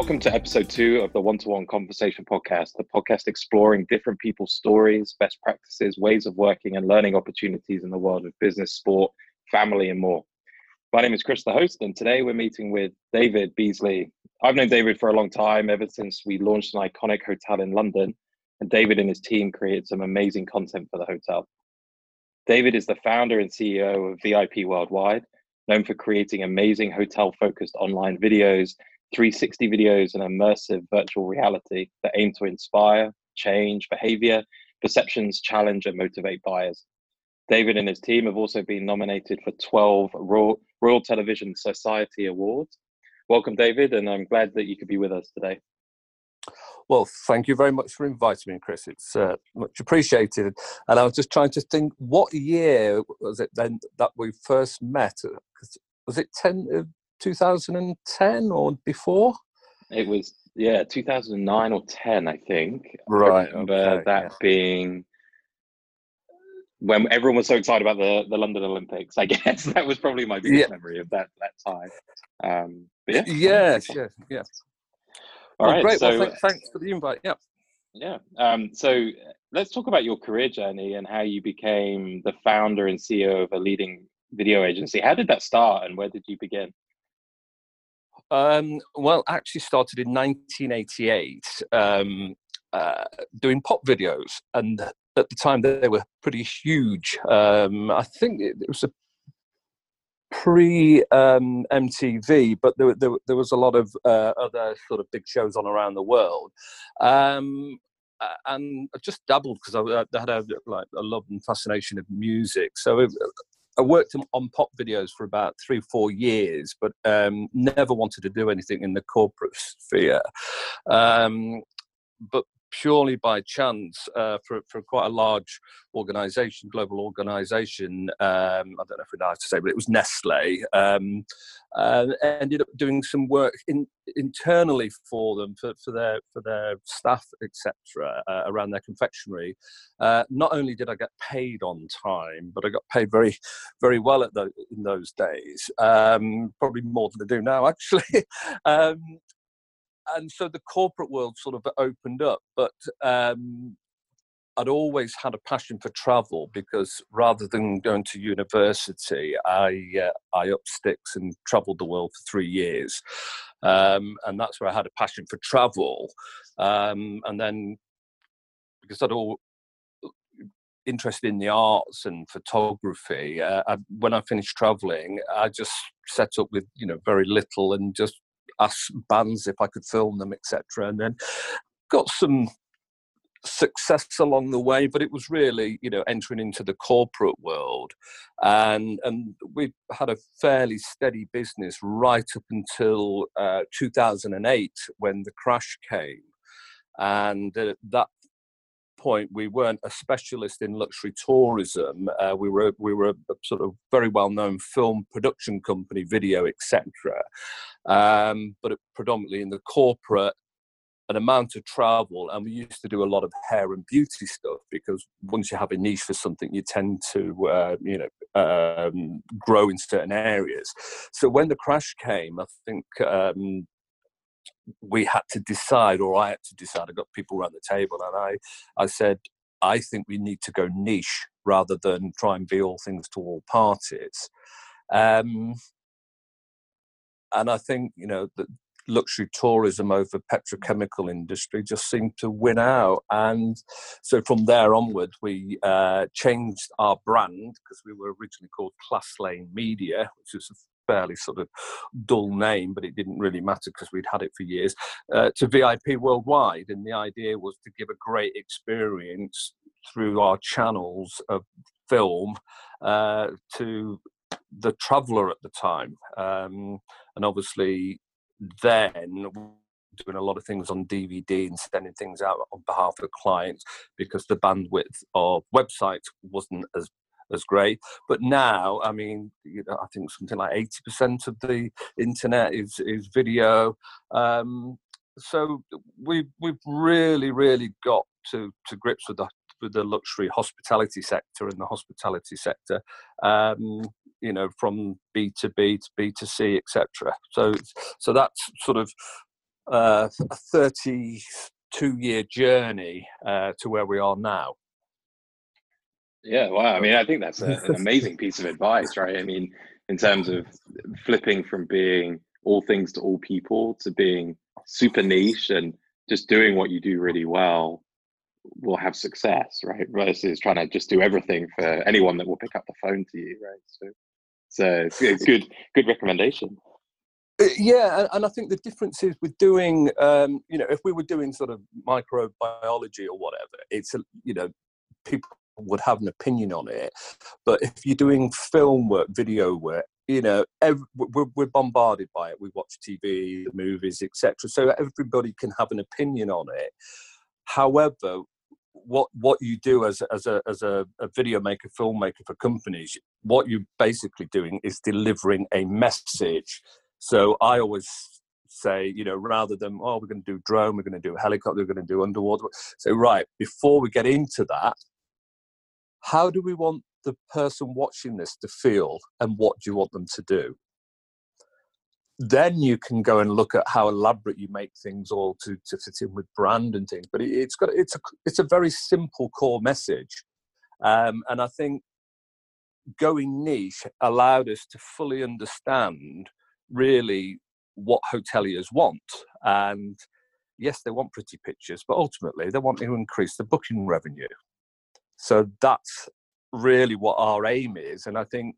Welcome to episode two of the One to One Conversation podcast, the podcast exploring different people's stories, best practices, ways of working, and learning opportunities in the world of business, sport, family, and more. My name is Chris, the host, and today we're meeting with David Beasley. I've known David for a long time, ever since we launched an iconic hotel in London, and David and his team created some amazing content for the hotel. David is the founder and CEO of VIP Worldwide, known for creating amazing hotel focused online videos, 360 videos, and immersive virtual reality that aim to inspire, change behavior, perceptions, challenge, and motivate buyers. David and his team have also been nominated for 12 Royal, Royal Television Society Awards. Welcome, David, and I'm glad that you could be with us today. Well, thank you very much for inviting me, Chris. It's uh, much appreciated. And I was just trying to think, what year was it then that we first met? Uh, was it 10, uh, 2010 or before? It was, yeah, 2009 or 10, I think. Right. I okay, that yeah. being when everyone was so excited about the, the London Olympics, I guess that was probably my biggest yeah. memory of that that time. Um, yeah, yes, yes, yes. All well, right, great. So, well, th- thanks for the invite. Yeah. Yeah. Um, so let's talk about your career journey and how you became the founder and CEO of a leading video agency. How did that start, and where did you begin? Um, well, actually started in 1988 um, uh, doing pop videos, and at the time they were pretty huge. Um, I think it, was a pre um, MTV, but there, there, there, was a lot of uh, other sort of big shows on around the world. Um, and I just dabbled because I, I, had a, like a love and fascination of music. So it, I worked on pop videos for about three, four years, but um, never wanted to do anything in the corporate sphere. Um, but purely by chance uh, for, for quite a large organization, global organization. Um, I don't know if we're allowed to say, but it was Nestle. Um, uh, ended up doing some work in, internally for them, for, for their for their staff, etc., uh, around their confectionery. Uh, not only did I get paid on time, but I got paid very, very well at the, in those days. Um, probably more than I do now, actually. And so the corporate world sort of opened up. But um, I'd always had a passion for travel because rather than going to university, I uh, I up sticks and travelled the world for three years, um, and that's where I had a passion for travel. Um, and then because I'd all interested in the arts and photography, uh, I, when I finished travelling, I just set up with you know very little and just asked bands if I could film them, etc. And then got some success along the way, but it was really, you know, entering into the corporate world. And, and we had a fairly steady business right up until uh, 2008 when the crash came. And uh, that point, we weren't a specialist in luxury tourism. Uh, we were we were a, sort of very well known film production company, video, etc. Um, but predominantly in the corporate an amount of travel and we used to do a lot of hair and beauty stuff because once you have a niche for something you tend to uh, you know um, grow in certain areas so when the crash came i think um, we had to decide, or I had to decide. I got people around the table, and I, I said, I think we need to go niche rather than try and be all things to all parties. Um, and I think you know that luxury tourism over petrochemical industry just seemed to win out. And so from there onward, we uh, changed our brand because we were originally called Class Lane Media, which is a fairly sort of dull name, but it didn't really matter because we'd had it for years, uh, to VIP Worldwide. And the idea was to give a great experience through our channels of film uh, to the traveller at the time. Um, and obviously, then doing a lot of things on DVD and sending things out on behalf of clients because the bandwidth of websites wasn't as as great. But now, I mean, you know, I think something like eighty percent of the internet is is video. Um, so we've we've really really got to to grips with the with the luxury hospitality sector and the hospitality sector. Um, you know, from B to B to B to C, etc. So so that's sort of uh, a 32 year journey uh, to where we are now. Yeah, wow. I mean, I think that's a, an amazing piece of advice, right? I mean, in terms of flipping from being all things to all people to being super niche and just doing what you do really well will have success, right? Versus trying to just do everything for anyone that will pick up the phone to you, right? So, so it's a good, good recommendation. Uh, yeah, and I think the difference is with doing, um, you know, if we were doing sort of microbiology or whatever, it's, you know, people would have an opinion on it. But if you're doing film work, video work, you know, every, we're, we're, bombarded by it. We watch TV, the movies, etc. So everybody can have an opinion on it. However, what what you do as as a as a, a video maker, filmmaker for companies, what you're basically doing is delivering a message. So I always say, you know, rather than oh, we're going to do drone, we're going to do helicopter, we're going to do underwater. So right before we get into that, how do we want the person watching this to feel and what do you want them to do? Then you can go and look at how elaborate you make things all to, to fit in with brand and things but it, has got it's a it's a very simple core message. Um, and i think going niche allowed us to fully understand really what hoteliers want. And yes they want pretty pictures but ultimately they want to increase the booking revenue so that's really what our aim is. And I think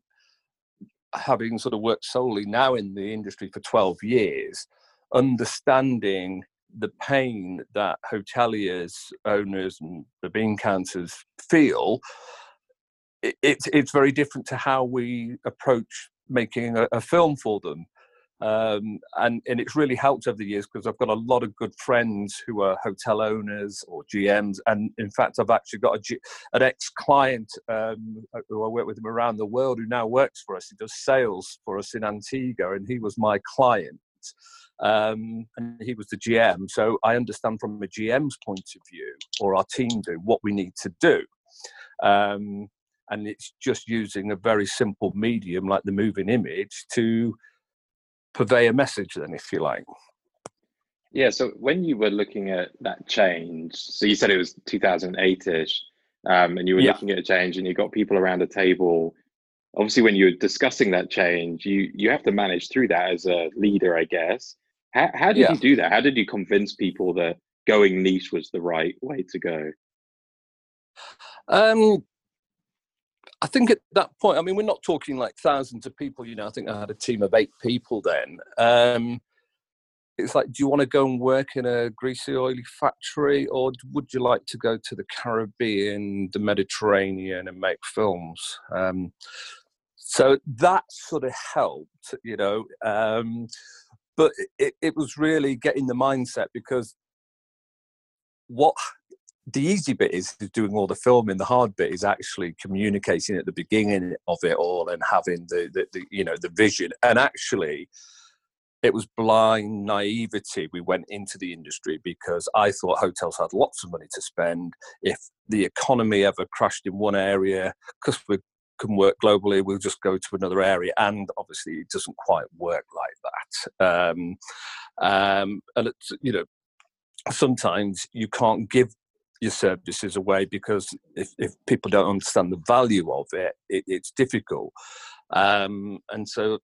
having sort of worked solely now in the industry for 12 years, understanding the pain that hoteliers, owners, and the bean counters feel, it, it's, it's very different to how we approach making a, a film for them. Um, and, and it's really helped over the years because I've got a lot of good friends who are hotel owners or GMs. And in fact, I've actually got an ex client um, who I work with him around the world who now works for us. He does sales for us in Antigua, and he was my client. Um, and he was the GM. So I understand from a GM's point of view, or our team do, what we need to do. Um, and it's just using a very simple medium like the moving image to purvey a message then if you like yeah so when you were looking at that change so you said it was 2008ish um, and you were yeah. looking at a change and you got people around a table obviously when you're discussing that change you you have to manage through that as a leader i guess how, how did yeah. you do that how did you convince people that going niche was the right way to go um I think at that point, I mean, we're not talking like thousands of people. You know, I think I had a team of eight people then. Um, it's like, do you want to go and work in a greasy, oily factory, or would you like to go to the Caribbean, the Mediterranean, and make films? Um, so that sort of helped, you know. Um, but it, it was really getting the mindset because what the easy bit is doing all the filming. The hard bit is actually communicating at the beginning of it all and having the, the, the, you know the vision. And actually, it was blind naivety. We went into the industry because I thought hotels had lots of money to spend. If the economy ever crashed in one area, because we can work globally, we'll just go to another area. And obviously, it doesn't quite work like that. Um, um, and it's you know sometimes you can't give your services away because if, if people don't understand the value of it, it it's difficult. Um, and so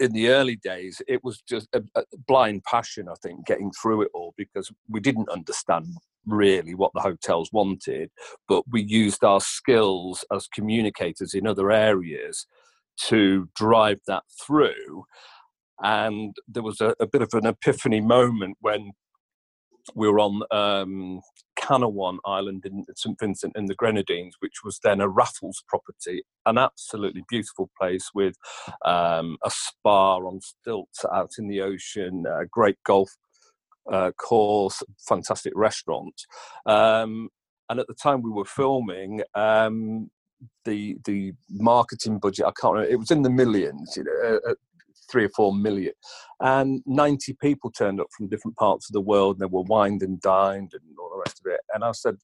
in the early days, it was just a, a, blind passion, I think, getting through it all because we didn't understand really what the hotels wanted, but we used our skills as communicators in other areas to drive that through. And there was a, a bit of an epiphany moment when we were on um, Canouan Island in St Vincent in the Grenadines, which was then a Raffles property, an absolutely beautiful place with um, a spa on stilts out in the ocean, a great golf uh, course, fantastic restaurant. Um, and at the time we were filming, um, the the marketing budget I can't remember. It was in the millions. You know, uh, uh three or four million. And 90 people turned up from different parts of the world and they were wined and dined and all the rest of it. And I said,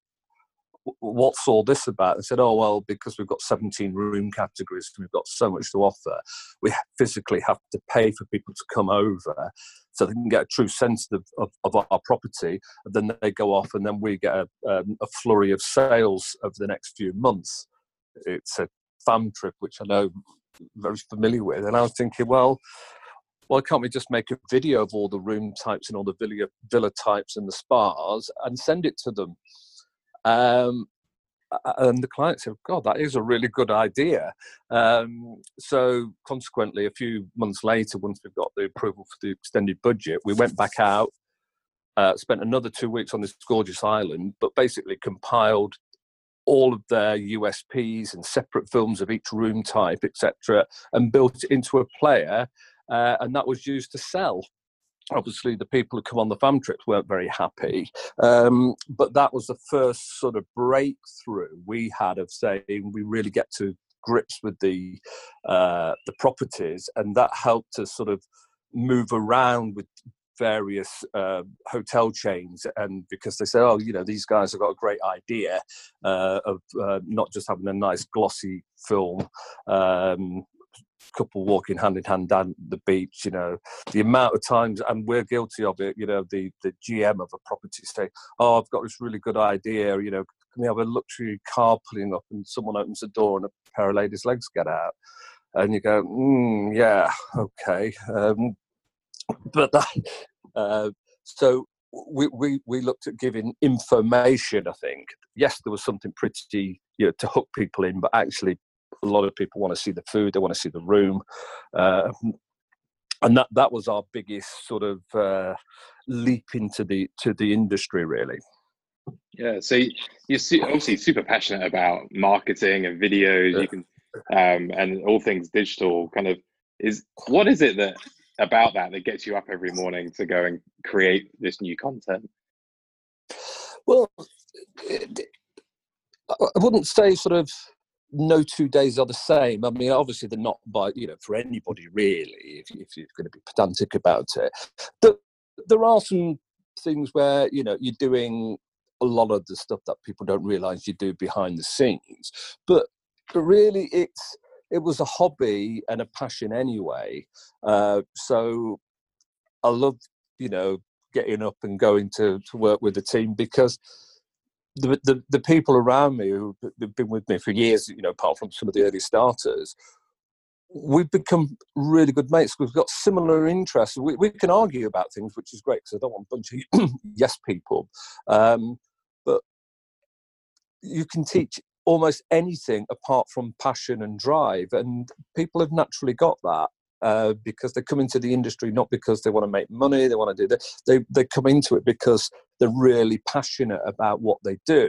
what's all this about? And said, oh, well, because we've got 17 room categories and we've got so much to offer, we physically have to pay for people to come over so they can get a true sense of, of, of our property. And then they go off and then we get a, um, a flurry of sales over the next few months. It's a fam trip, which I know very familiar with. And I was thinking, well, why can't we just make a video of all the room types and all the villa, villa types and the spas and send it to them? Um, and the client said, God, that is a really good idea. Um, so, consequently, a few months later, once we got the approval for the extended budget, we went back out, uh, spent another two weeks on this gorgeous island, but basically compiled all of their USPs and separate films of each room type, etc., and built it into a player. Uh, and that was used to sell obviously the people who come on the fam trips weren't very happy um, but that was the first sort of breakthrough we had of saying we really get to grips with the uh, the properties and that helped us sort of move around with various uh, hotel chains and because they say oh you know these guys have got a great idea uh, of uh, not just having a nice glossy film um, couple walking hand in hand down the beach, you know, the amount of times, and we're guilty of it, you know, the, the GM of a property say, oh, I've got this really good idea, you know, can we have a luxury car pulling up and someone opens the door and a pair of ladies' legs get out? And you go, mm, yeah, okay. Um, but that, uh, so we, we, we looked at giving information, I think. Yes, there was something pretty, you know, to hook people in, but actually a lot of people want to see the food, they want to see the room. Uh, and that, that was our biggest sort of uh, leap into the to the industry, really. Yeah, so you're obviously super passionate about marketing and videos. You can um, and all things digital. Kind of is what is it that about that that gets you up every morning to go and create this new content? Well, I wouldn't say sort of no two days are the same. I mean, obviously they're not by you know for anybody really. If, if you're going to be pedantic about it, there, there are some things where you know you're doing a lot of the stuff that people don't realize you do behind the scenes, But but really it's it was a hobby and a passion anyway. Uh, so I love you know getting up and going to to work with the team because the, the, the people around me who've been with me for years, you know, apart from some of the early starters, we've become really good mates. We've got similar interests. We, we can argue about things, which is great because I don't want a bunch of yes people. Um, but you can teach almost anything apart from passion and drive, and people have naturally got that. Uh, because they come into the industry not because they want to make money, they want to do that. They they come into it because they're really passionate about what they do.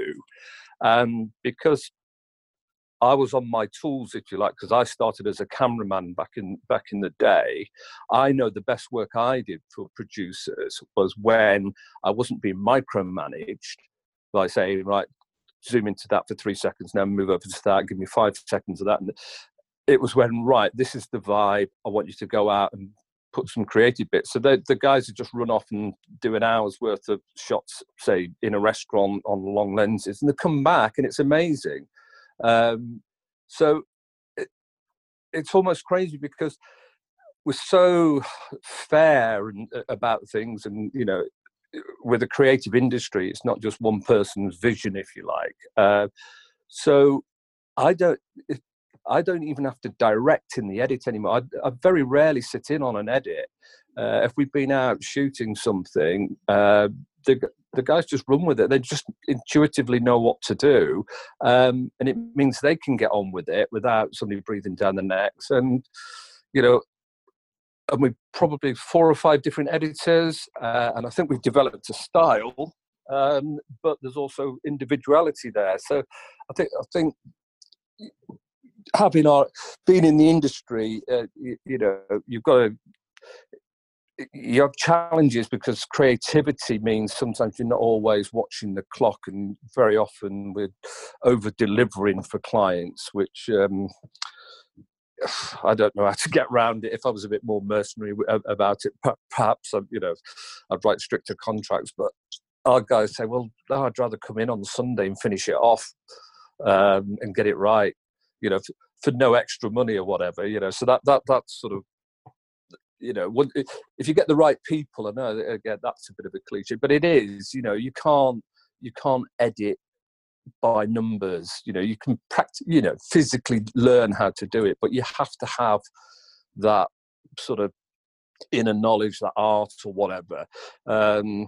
Um, because I was on my tools, if you like, because I started as a cameraman back in back in the day. I know the best work I did for producers was when I wasn't being micromanaged by saying, right, zoom into that for three seconds, now move over to that, give me five seconds of that, and it was when right this is the vibe i want you to go out and put some creative bits. So the, the guys would just run off and do an hour's worth of shots say in a restaurant on long lenses and they come back and it's amazing. Um, so it, it's almost crazy because we're so fair and, uh, about things and you know with a creative industry it's not just one person's vision if you like uh, so i don't I don't even have to direct in the edit anymore. I, I very rarely sit in on an edit. Uh, if we've been out shooting something, uh, the the guys just run with it. They just intuitively know what to do, um, and it means they can get on with it without somebody breathing down the necks. And you know, and we probably four or five different editors, uh, and I think we've developed a style. Um, but there's also individuality there. So I think I think having our being in the industry, uh, you, you, know, you've got to you have challenges because creativity means sometimes you're not always watching the clock, and very often we're over delivering for clients, which. Um, I don't know how to get around it. If I was a bit more mercenary about it, perhaps you know, I'd write stricter contracts. But our guys say, "Well, no, I'd rather come in on Sunday and finish it off um, and get it right," you know, for, no extra money or whatever, you know. So that that that's sort of you know if you get the right people i know again that's a bit of a cliche but it is you know you can't you can't edit by numbers you know you can practice you know physically learn how to do it but you have to have that sort of inner knowledge that art or whatever um,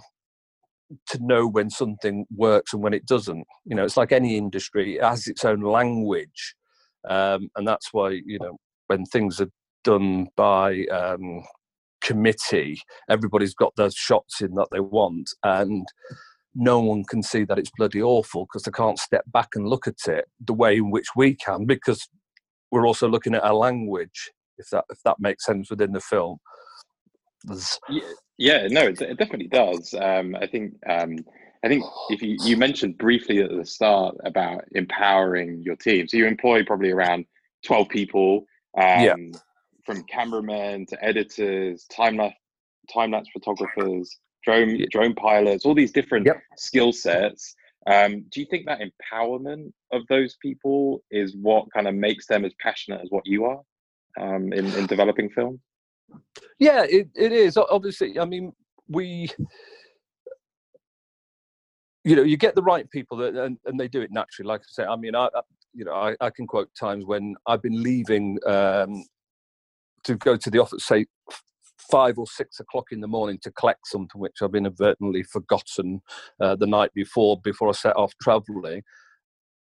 to know when something works and when it doesn't. You know it's like any industry it has its own language um, and that's why you know when things are done by um, committee everybody's got those shots in that they want and no one can see that it's bloody awful because they can't step back and look at it the way in which we can because we're also looking at our language if that if that makes sense within the film. Yeah, yeah, no it, it definitely does. Um, i think um, i think if you, you mentioned briefly at the start about empowering your team. So you employ probably around 12 people um, yeah. from cameramen to editors time lapse time lapse photographers drone drone pilots, all these different yep. skill sets. Um, do you think that empowerment of those people is what kind of makes them as passionate as what you are um, in, in developing film? Yeah, it, it is. Obviously, I mean, we, you know, you get the right people that, and, and they do it naturally. Like I say, I mean, I, you know, I, I can quote times when I've been leaving um, to go to the office, say five or six o'clock in the morning to collect something which I've inadvertently forgotten uh, the night before before I set off travelling.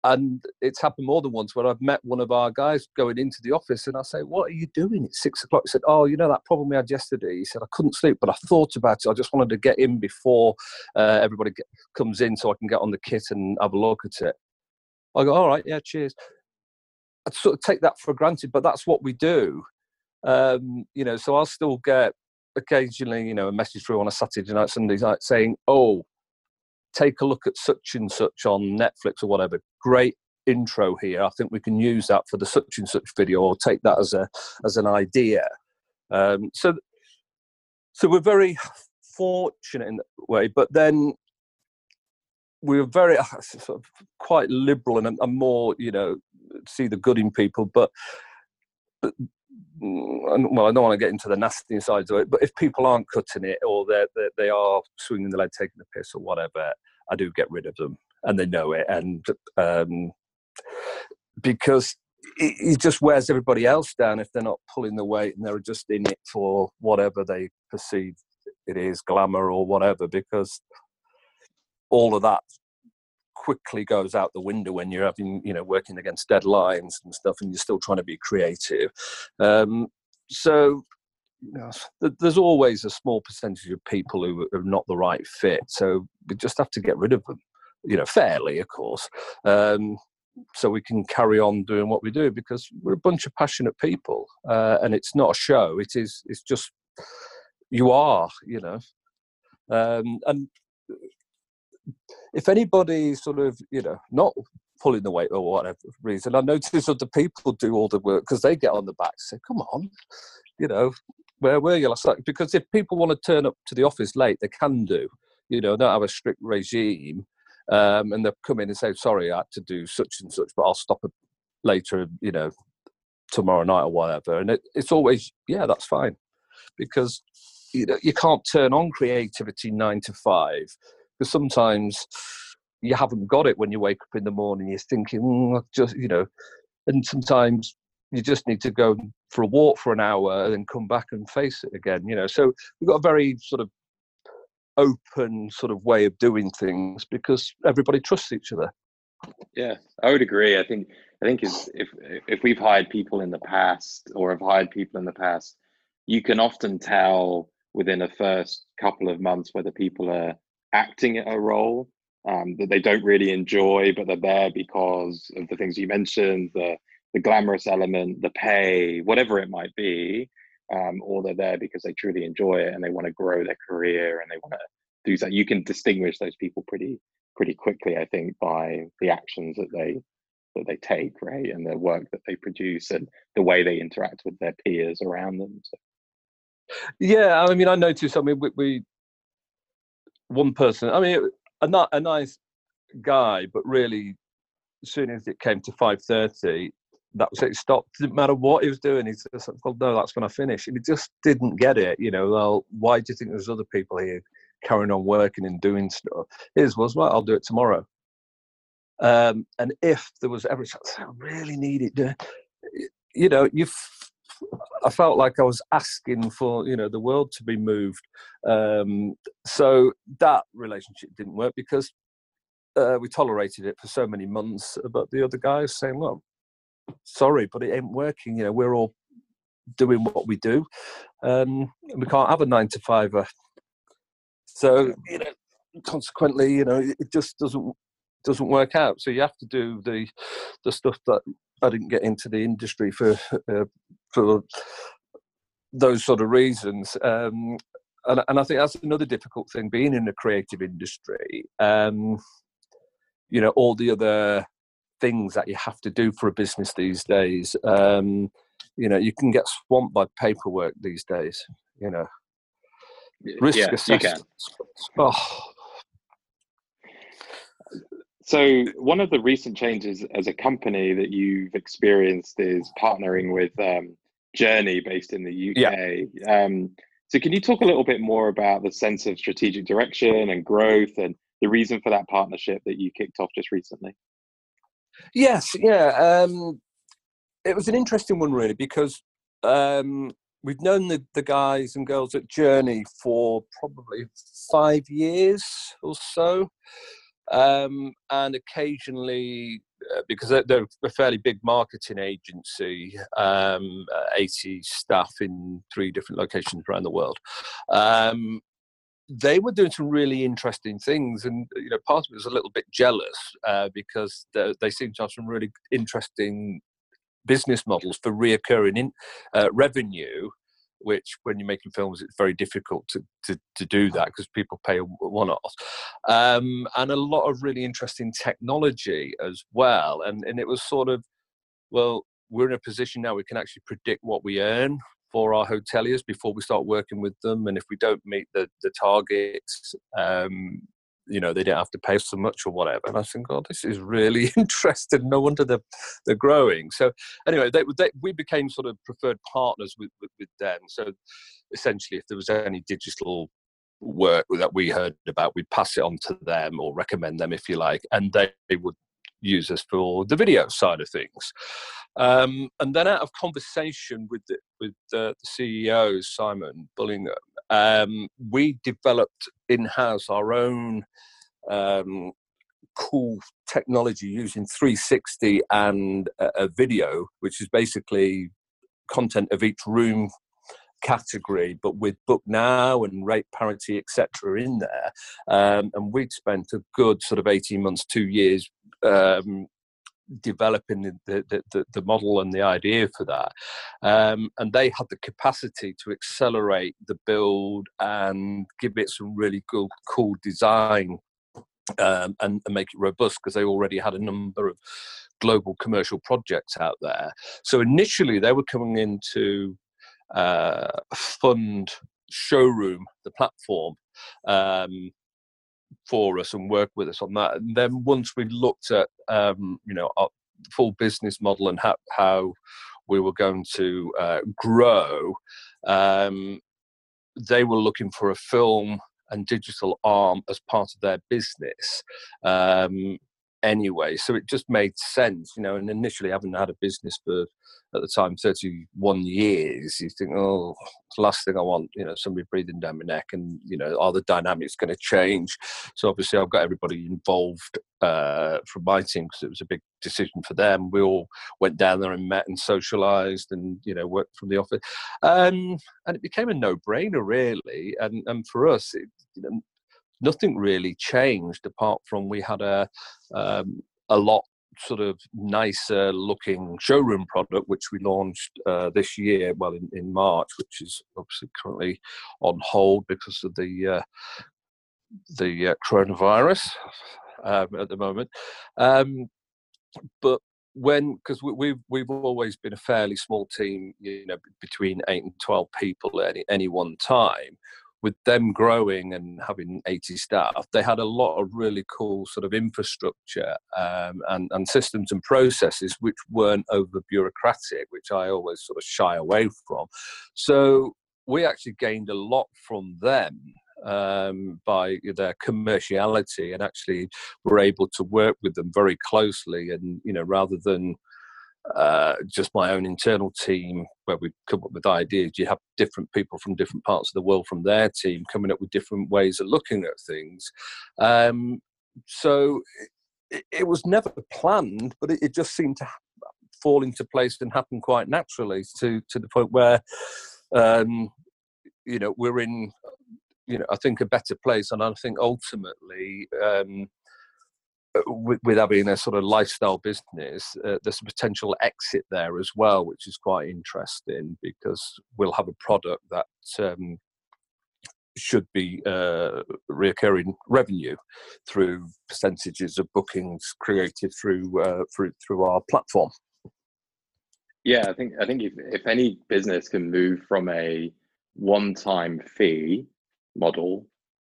And it's happened more than once where I've met one of our guys going into the office and I say, What are you doing? It's six o'clock. He said, Oh, you know that problem we had yesterday? He said, I couldn't sleep, but I thought about it. I just wanted to get in before uh, everybody get, comes in so I can get on the kit and have a look at it. I go, All right, yeah, cheers. I sort of take that for granted, but that's what we do. Um, you know, so I'll still get occasionally, you know, a message through on a Saturday night, Sunday night saying, "Oh, take a look at such and such on Netflix or whatever. Great intro here. I think we can use that for the such and such video, or take that as a as an idea." Um, so, so we're very fortunate in that way. But then we are very sort of quite liberal and, and more, you know, see the good in people. But, but well, I don't want to get into the nasty sides of it, but if people aren't cutting it or they're, they're they are swinging the leg, taking the piss or whatever, I do get rid of them, and they know it, and um, because it, it just wears everybody else down if they're not pulling the weight and they're just in it for whatever they perceive it is, glamour or whatever, because all of that quickly goes out the window when you're having you know working against deadlines and stuff and you're still trying to be creative. Um, so you know, there's always a small percentage of people who are not the right fit so we just have to get rid of them you know fairly of course um, so we can carry on doing what we do because we're a bunch of passionate people uh, and it's not a show it is it's just you are you know. Um, and if anybody sort of, you know, not pulling the weight or whatever reason, I notice other people do all the work because they get on the back say, come on, you know, where were you last night? Because if people want to turn up to the office late, they can do. You know, don't have a strict regime. Um, and they'll come in and say, sorry, I had to do such and such, but I'll stop later, you know, tomorrow night or whatever. And it, it's always, yeah, that's fine. Because you know, you can't turn on creativity nine to five because sometimes you haven't got it when you wake up in the morning. You're thinking, mm, just you know, and sometimes you just need to go for a walk for an hour and then come back and face it again. You know, so we've got a very sort of open sort of way of doing things because everybody trusts each other. Yeah, I would agree. I think I think is if if we've hired people in the past or have hired people in the past, you can often tell within the first couple of months whether people are acting a role um, that they don't really enjoy, but they're there because of the things you mentioned, the the glamorous element, the pay, whatever it might be, um, or they're there because they truly enjoy it and they want to grow their career and they want to do that. You can distinguish those people pretty pretty quickly, I think, by the actions that they that they take, right, and the work that they produce and the way they interact with their peers around them. So. Yeah, I mean, I noticed. I mean, we, we one person. I mean, a, a nice guy, but really, as soon as it came to five thirty, that was it. Stopped. Didn't matter what he was doing. He just well, no, that's when I finish. And he just didn't get it. You know, well, why do you think there's other people here carrying on working and doing stuff? His was well, I'll do it tomorrow. Um, and if there was ever, I really need it. You know, you. I felt like I was asking for you know the world to be moved. Um, so that relationship didn't work because uh, we tolerated it for so many months. But the other guys saying, "Well, sorry, but it ain't working. You know, we're all doing what we do, um, and we can't have a nine to fiver. So you know, consequently, you know, it just doesn't doesn't work out. So you have to do the the stuff that I didn't get into the industry for uh, for those sort of reasons. Um, and, and I think that's another difficult thing being in the creative industry. Um, you know, all the other things that you have to do for a business these days. Um, you know, you can get swamped by paperwork these days. You know, risk yeah, assessment. Oh. So, one of the recent changes as a company that you've experienced is partnering with um, Journey, based in the UK. Yeah. Um, so, can you talk a little bit more about the sense of strategic direction and growth, and the reason for that partnership that you kicked off just recently? Yes, yeah. Um, it was an interesting one, really, because um, we've known the, the guys and girls at Journey for probably five years or so. Um, and occasionally, uh, because they're, a fairly big marketing agency, um, uh, 80 staff in three different locations around the world. Um, they were doing some really interesting things, and you know, part of me was a little bit jealous uh, because they, they seem to have some really interesting business models for reoccurring in, uh, revenue. Which, when you're making films, it's very difficult to, to, to do that because people pay a one-off, um, and a lot of really interesting technology as well. And and it was sort of, well, we're in a position now we can actually predict what we earn for our hoteliers before we start working with them. And if we don't meet the, the targets, um, you know, they didn't have to pay so much or whatever. And I think, oh, this is really interesting. No wonder they're, they're growing. So anyway, they, they, we became sort of preferred partners with, with, with them. So essentially, if there was any digital work that we heard about, we'd pass it on to them or recommend them, if you like, and they, they would use us for the video side of things. Um, and then out of conversation with the, with the, the CEO Simon Bullingham, um, we developed in house our own um, cool technology using 360 and a, a video, which is basically content of each room category, but with Book Now and rate parity, etc., in there. Um, and we'd spent a good sort of 18 months, two years um, developing the, the, the, the, model and the idea for that. Um, and they had the capacity to accelerate the build and give it some really cool, cool design um, and, and, make it robust because they already had a number of global commercial projects out there. So initially they were coming into uh, fund showroom, the platform, um, for us and work with us on that. And then once we looked at um, you know our full business model and how, how we were going to uh, grow, um, they were looking for a film and digital arm as part of their business. Um, anyway, so it just made sense, you know. And initially, having had a business for at the time 31 years you think oh last thing i want you know somebody breathing down my neck and you know are the dynamics going to change so obviously i've got everybody involved uh, from my team because it was a big decision for them we all went down there and met and socialized and you know worked from the office um, and it became a no-brainer really and and for us it, you know, nothing really changed apart from we had a um, a lot sort of nicer looking showroom product, which we launched uh, this year, well, in, in March, which is obviously currently on hold because of the uh, the uh, coronavirus um, at the moment. Um, but when because we, we've we've always been a fairly small team, you know, between eight and twelve people at any, any one time with them growing and having 80 staff, they had a lot of really cool sort of infrastructure um, and, and systems and processes which weren't over bureaucratic, which I always sort of shy away from. So we actually gained a lot from them um, by their commerciality and actually were able to work with them very closely and you know rather than uh, just my own internal team where we come up with ideas. You have different people from different parts of the world from their team coming up with different ways of looking at things. Um, so it, it, was never planned, but it, it, just seemed to fall into place and happen quite naturally to to the point where um, you know we're in you know I think a better place, and I think ultimately. Um, with, with having a sort of lifestyle business, uh, there's a potential exit there as well, which is quite interesting because we'll have a product that um, should be uh, recurring revenue through percentages of bookings created through uh, through through our platform. Yeah, I think I think if, if any business can move from a one-time fee model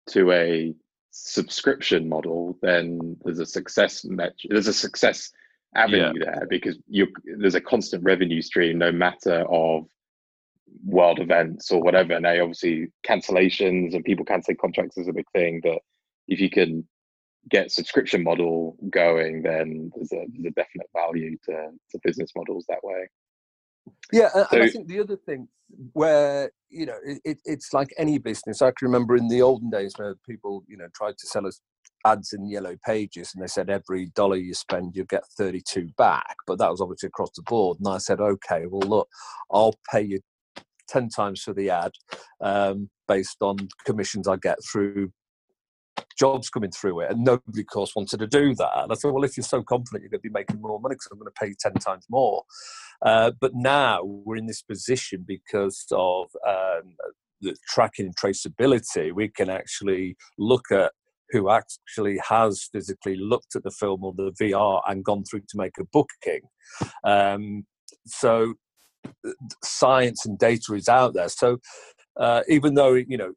to a subscription model, then there's a success metric. There's a success avenue yeah. there because you there's a constant revenue stream no matter of world events or whatever. Now, obviously, cancellations and people canceling contracts is a big thing, but if you can get subscription model going, then there's a, there's a definite value to, to business models that way. Yeah, and, so, and I think the other thing where you know it, it's like any business. I can remember in the olden days where people you know tried to sell us ads in yellow pages and they said every dollar you spend you get 32 back but that was obviously across the board and i said okay well look i'll pay you 10 times for the ad um, based on commissions i get through jobs coming through it and nobody of course wanted to do that and i thought well if you're so confident you're going to be making more money because i'm going to pay 10 times more uh, but now we're in this position because of um, the tracking and traceability. We can actually look at who actually has physically looked at the film or the VR and gone through to make a booking. Um, so science and data is out there. So uh, even though you know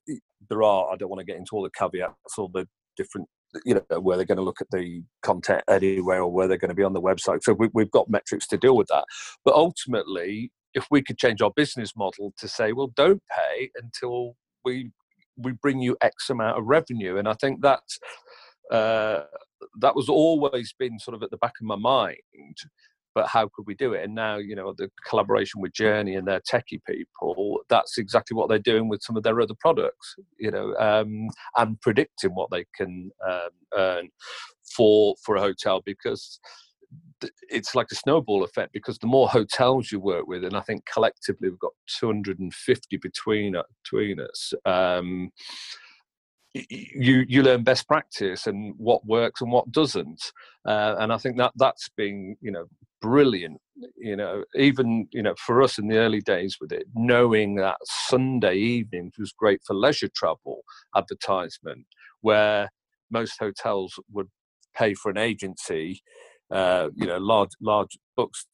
there are, I don't want to get into all the caveats, all the different you know where they're going to look at the content anywhere or where they're going to be on the website. So we, we've got metrics to deal with that. But ultimately if we could change our business model to say well don't pay until we we bring you x amount of revenue. And i think that uh, that was always been sort of at the back of my mind but how could we do it? And now, you know, the collaboration with Journey and their techie people, that's exactly what they're doing with some of their other products, you know, um, and predicting what they can um, earn for for a hotel because it's like a snowball effect because the more hotels you work with, and I think collectively we've got 250 between between us. Um, you you learn best practice and what works and what doesn't. Uh, and i think that that's been you know brilliant you know even you know for us in the early days with it knowing that sunday evenings was great for leisure travel advertisement where most hotels would pay for an agency uh, you know large large books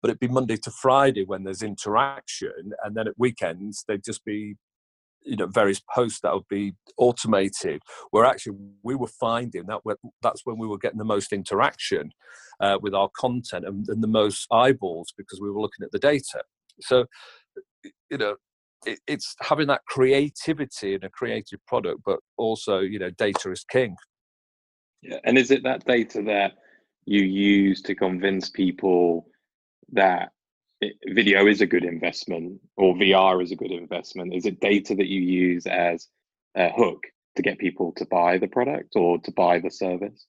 but it'd be monday to friday when there's interaction and then at weekends they'd just be you know various posts that would be automated where actually we were finding that that's when we were getting the most interaction uh, with our content and, and, the most eyeballs because we were looking at the data. So you know it, it's having that creativity and a creative product but also you know data is king. Yeah and is it that data that you use to convince people that video is a good investment or VR is a good investment? Is it data that you use as a hook to get people to buy the product or to buy the service?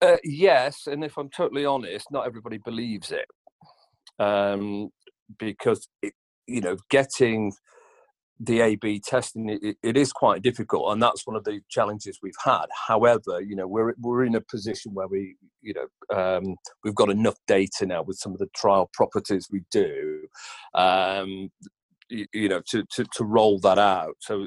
Uh, yes, and if I'm totally honest, not everybody believes it um, because it, you know getting the A/B testing it, it is quite difficult, and that's one of the challenges we've had. However, you know we're we're in a position where we you know um, we've got enough data now with some of the trial properties we do, um, you, you, know to, to to roll that out. So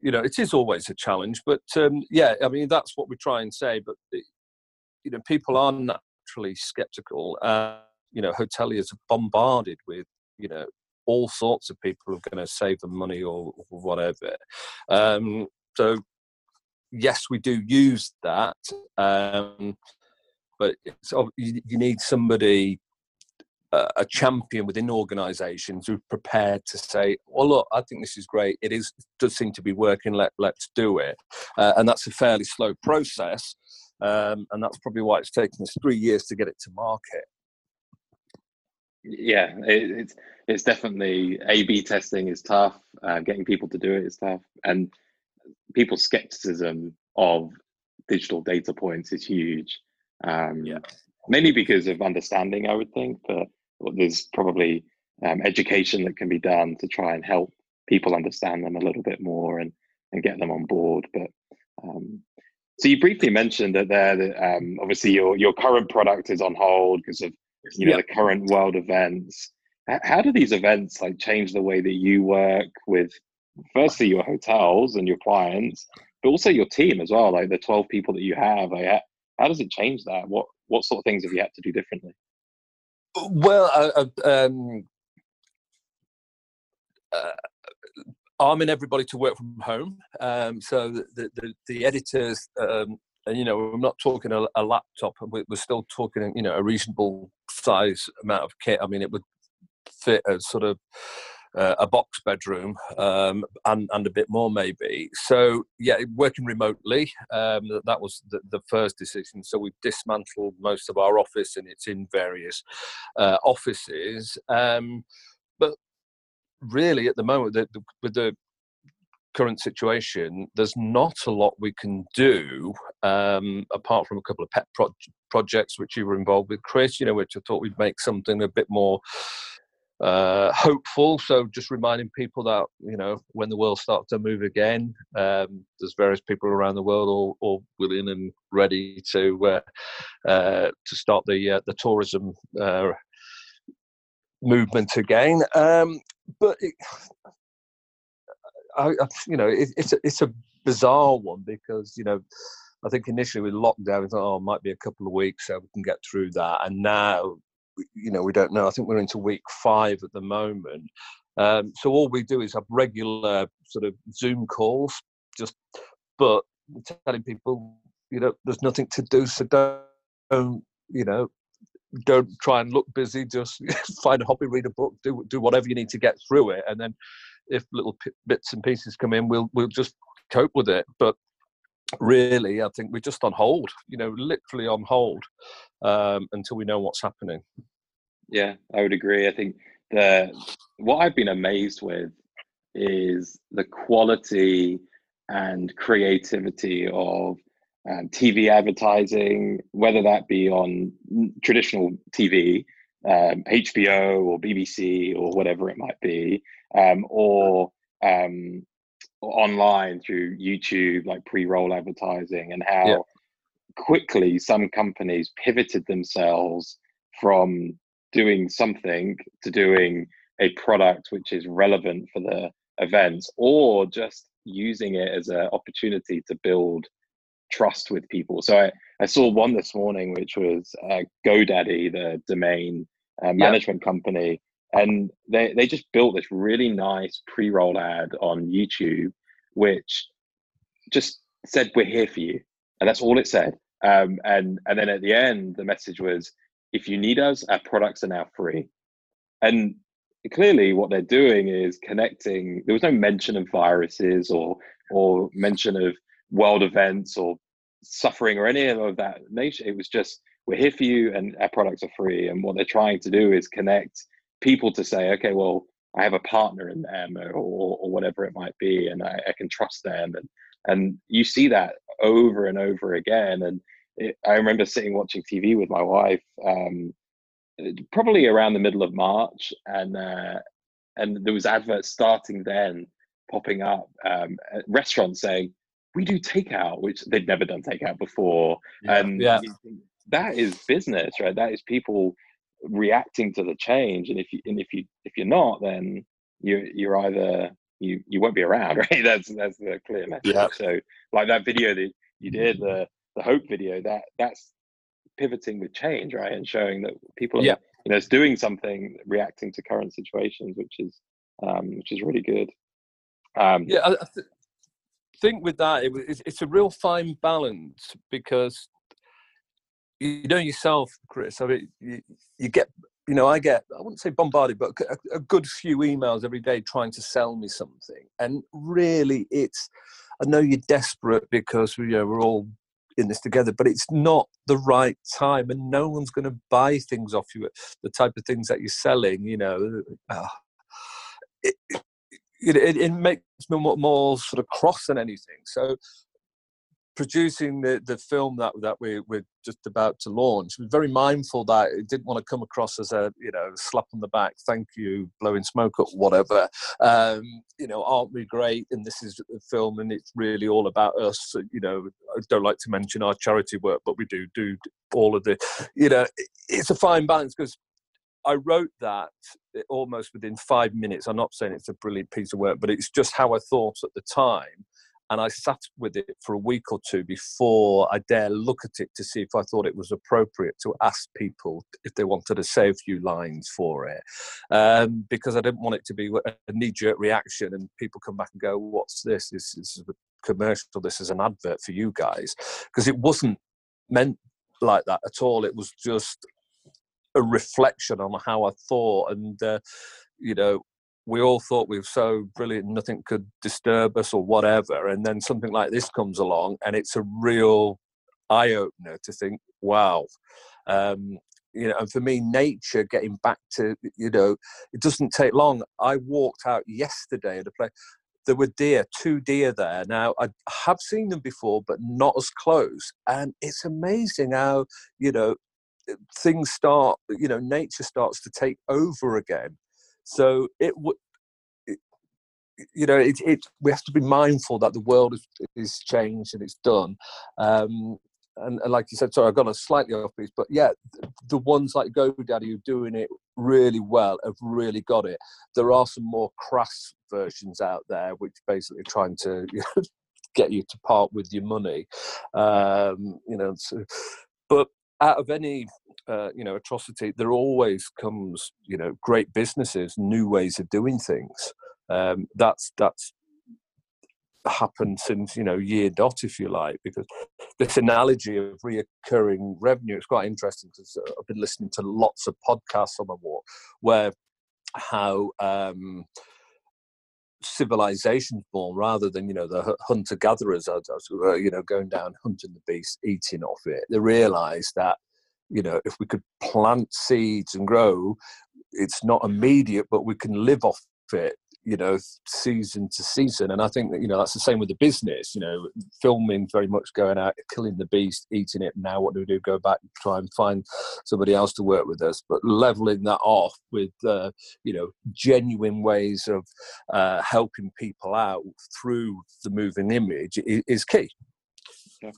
you know it is always a challenge, but um, yeah, I mean that's what we try and say. But you know people are naturally skeptical. Uh, you know hoteliers are bombarded with you know all sorts of people are going to save them money or, whatever. Um, so yes, we do use that, um, but you, need somebody a champion within organisations who're prepared to say, "Well, look, I think this is great. It is does seem to be working. Let let's do it." Uh, and that's a fairly slow process, um, and that's probably why it's taken us three years to get it to market. Yeah, it, it's it's definitely A/B testing is tough. Uh, getting people to do it is tough, and people's skepticism of digital data points is huge. Um, yeah mainly because of understanding, I would think, but there's probably um, education that can be done to try and help people understand them a little bit more and, and get them on board. But um, so you briefly mentioned that there, that, um, obviously your your current product is on hold because of you know the current world events. How do these events like change the way that you work with, firstly your hotels and your clients, but also your team as well, like the twelve people that you have? Like, how does it change that? What what sort of things have you had to do differently? Well, uh, um, uh, arming everybody to work from home. Um, so the, the, the editors, um, and, you know, we're not talking a, a laptop. We're still talking, you know, a reasonable size amount of kit. I mean, it would fit a sort of uh, a box bedroom um, and, and a bit more maybe. So yeah, working remotely, um, that was the, the, first decision. So we've dismantled most of our office and it's in various uh, offices. Um, but really at the moment, the, the, with the current situation, there's not a lot we can do um, apart from a couple of pet pro- projects which you were involved with, Chris. You know, which I thought we'd make something a bit more uh, hopeful. So just reminding people that you know when the world starts to move again, um, there's various people around the world all, all willing and ready to uh, uh, to start the uh, the tourism uh, movement again. Um, but it, I, you know, it, it's a, it's a bizarre one because you know. I think initially with lockdown, we thought, oh, it might be a couple of weeks so we can get through that. And now you know, we don't know. I think we're into week five at the moment. Um, so all we do is have regular sort of Zoom calls, just but telling people, you know, there's nothing to do, so don't, you know, don't try and look busy. Just find a hobby, read a book, do do whatever you need to get through it, and then if little p- bits and pieces come in, we'll we'll just cope with it. But really, I think we're just on hold. You know, literally on hold um, until we know what's happening. Yeah, I would agree. I think the what I've been amazed with is the quality and creativity of um, TV advertising, whether that be on traditional TV, um, HBO or BBC or whatever it might be, um, or um, online through YouTube, like pre-roll advertising, and how yeah. quickly some companies pivoted themselves from doing something to doing a product which is relevant for the events or just using it as an opportunity to build trust with people so i, I saw one this morning which was uh, godaddy the domain uh, management company and they, they just built this really nice pre-roll ad on youtube which just said we're here for you. And that's all it said. Um, and and then at the end the message was if you need us, our products are now free. And clearly what they're doing is connecting there was no mention of viruses or or mention of world events or suffering or any of that nature. It was just we're here for you and our products are free. And what they're trying to do is connect people to say okay well i have a partner in them or, or whatever it might be and I, I can trust them and and you see that over and over again and it, I remember sitting watching TV with my wife, um, probably around the middle of March, and uh, and there was adverts starting then popping up, um, restaurants saying we do takeout, which they'd never done takeout before, yeah. and yeah. that is business, right? That is people reacting to the change, and if you and if you if you're not, then you you're either you you won't be around, right? That's that's the clear message. Yeah. So like that video that you did, the the hope video that that's pivoting with change right and showing that people are, yeah. you know it's doing something reacting to current situations which is um, which is really good um, yeah I, I th- think with that it, it's a real fine balance because you know yourself chris i mean you, you get you know, I get, I wouldn't say bombarded, but a, a, good few emails every day trying to sell me something. And really, it's, I know you're desperate because you know, we're all in this together, but it's not the right time, and no one's going to buy things off you. The type of things that you're selling, you know, uh, it, it, it, makes me more, more sort of cross than anything. So producing the, the film that that we, we're just about to launch, we're very mindful that it didn't want to come across as a you know slap on the back, thank you, blowing smoke up, whatever. Um, you know, aren't we great? And this is a film, and it's really all about us. You know, I don't like to mention our charity work, but we do do all of the. You know, it's a fine balance because I wrote that almost within five minutes. I'm not saying it's a brilliant piece of work, but it's just how I thought at the time and I sat with it for a week or two before I dare look at it to see if I thought it was appropriate to ask people if they wanted to say a few lines for it, um, because I didn't want it to be a knee-jerk reaction and people come back and go, "What's this? This, this is a commercial. This is an advert for you guys," because it wasn't meant like that at all. It was just a reflection on how I thought and. Uh, you know, we all thought we were so brilliant, nothing could disturb us or whatever. And then something like this comes along, and it's a real eye opener to think, wow. Um, you know, and for me, nature, getting back to, you know, it doesn't take long. I walked out yesterday at a place. There were deer, two deer there. Now, I have seen them before, but not as close. And it's amazing how, you know, things start, you know, nature starts to take over again so it would, you know, it, it, we have to be mindful that the world is, is changed and it's done. Um, and, and, like you said, sorry, I've gone a slightly off piece, but yeah, the, the ones like GoDaddy who are doing it really well have really got it. There are some more crass versions out there which basically trying to you know, get you to part with your money. Um, you know, so, but out of any uh, you know atrocity, there always comes you know great businesses, new ways of doing things. Um, that's that's happened since you know year dot, if you like, because this analogy of reoccurring revenue it's quite interesting because uh, I've been listening to lots of podcasts on the war where how um, civilizations born rather than you know the hunter gatherers you know going down hunting the beast eating off it. They realized that you know if we could plant seeds and grow it's not immediate but we can live off it you know season to season. And i think that you know that's the same with the business you know filming very much going out killing the beast eating it. Now what do we do? Go back and try and find somebody else to work with us. But leveling that off with uh, you know genuine ways of uh, helping people out through the moving image is, key. Yeah.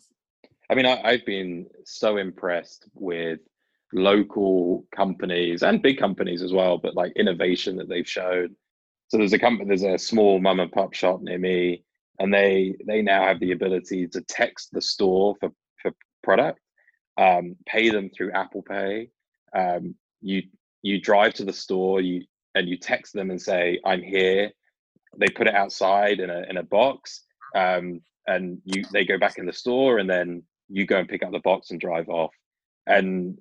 i mean I, i've been so impressed with local companies and big companies as well but like innovation that they've shown so there's a company, there's a small mum and pop shop near me, and they they now have the ability to text the store for for product, um, pay them through Apple Pay. Um, you you drive to the store, you and you text them and say, "I'm here." They put it outside in a in a box, um, and you they go back in the store, and then you go and pick up the box and drive off. And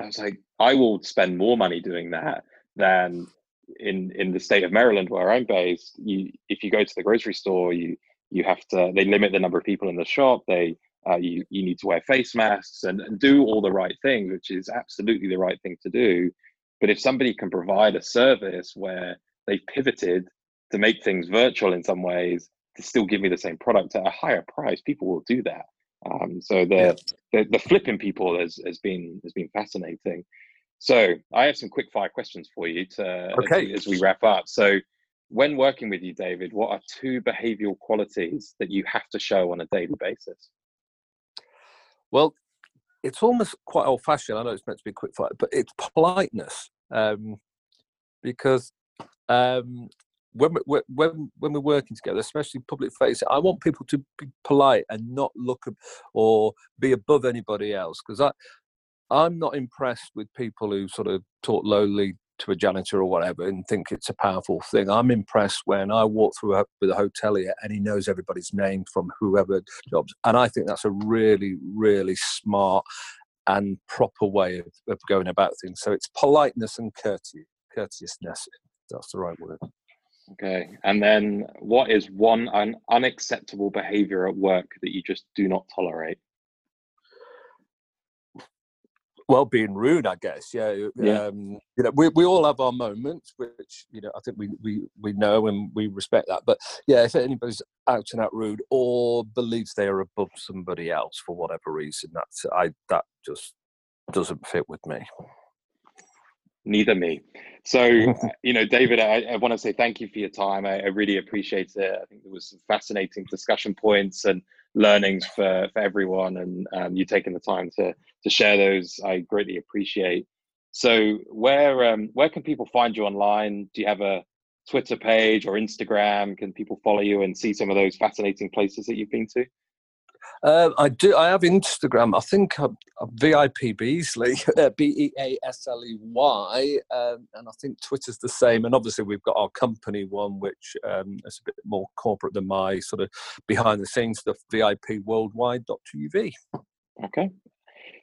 I was like, I will spend more money doing that than in in the state of Maryland where I'm based, you if you go to the grocery store, you you have to they limit the number of people in the shop. They uh, you you need to wear face masks and, and do all the right things, which is absolutely the right thing to do. But if somebody can provide a service where they've pivoted to make things virtual in some ways to still give me the same product at a higher price, people will do that. Um, so the, yeah. the the flipping people has has been has been fascinating. So I have some quick fire questions for you to okay. as, as we wrap up. So when working with you, David, what are two behavioral qualities that you have to show on a daily basis? Well, it's almost quite old fashioned. I know it's meant to be quick fire, but it's politeness. Um, because um, when we're, when when we're working together, especially public facing, I want people to be polite and not look or be above anybody else. Because I I'm not impressed with people who sort of talk lowly to a janitor or whatever and think it's a powerful thing. I'm impressed when I walk through a, with a hotelier and he knows everybody's name from whoever jobs. And I think that's a really, really smart and proper way of, of going about things. So it's politeness and courtesy, courteousness. That's the right word. Okay. And then what is one un- unacceptable behavior at work that you just do not tolerate? Well being rude i guess yeah, yeah. Um, you know we, we all have our moments which you know i think we, we we know and we respect that but yeah if anybody's out and out rude or believes they are above somebody else for whatever reason that's i that just doesn't fit with me. Neither me. So you know david i, I want to say thank you for your time. I, I really appreciate it. I think there was some fascinating discussion points and learnings for, for everyone and um, you taking the time to to share those i greatly appreciate. So where um, where can people find you online? Do you have a twitter page or instagram? Can people follow you and see some of those fascinating places that you've been to uh, I do. I have Instagram. I think I'm, I'm VIP Beasley, uh, B E A S L E Y, um, and I think Twitter's the same. And obviously, we've got our company one, which um, is a bit more corporate than my sort of behind the scenes stuff. VIP Worldwide.tv. Okay.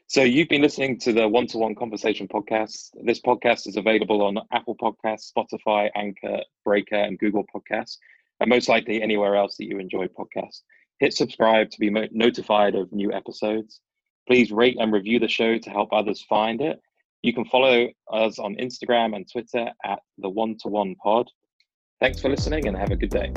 So you've been listening to the One to One Conversation podcast. This podcast is available on Apple Podcasts, Spotify, Anchor, Breaker, and Google Podcasts, and most likely anywhere else that you enjoy podcasts. Hit subscribe to be notified of new episodes. Please rate and review the show to help others find it. You can follow us on Instagram and Twitter at the One to One Pod. Thanks for listening and have a good day.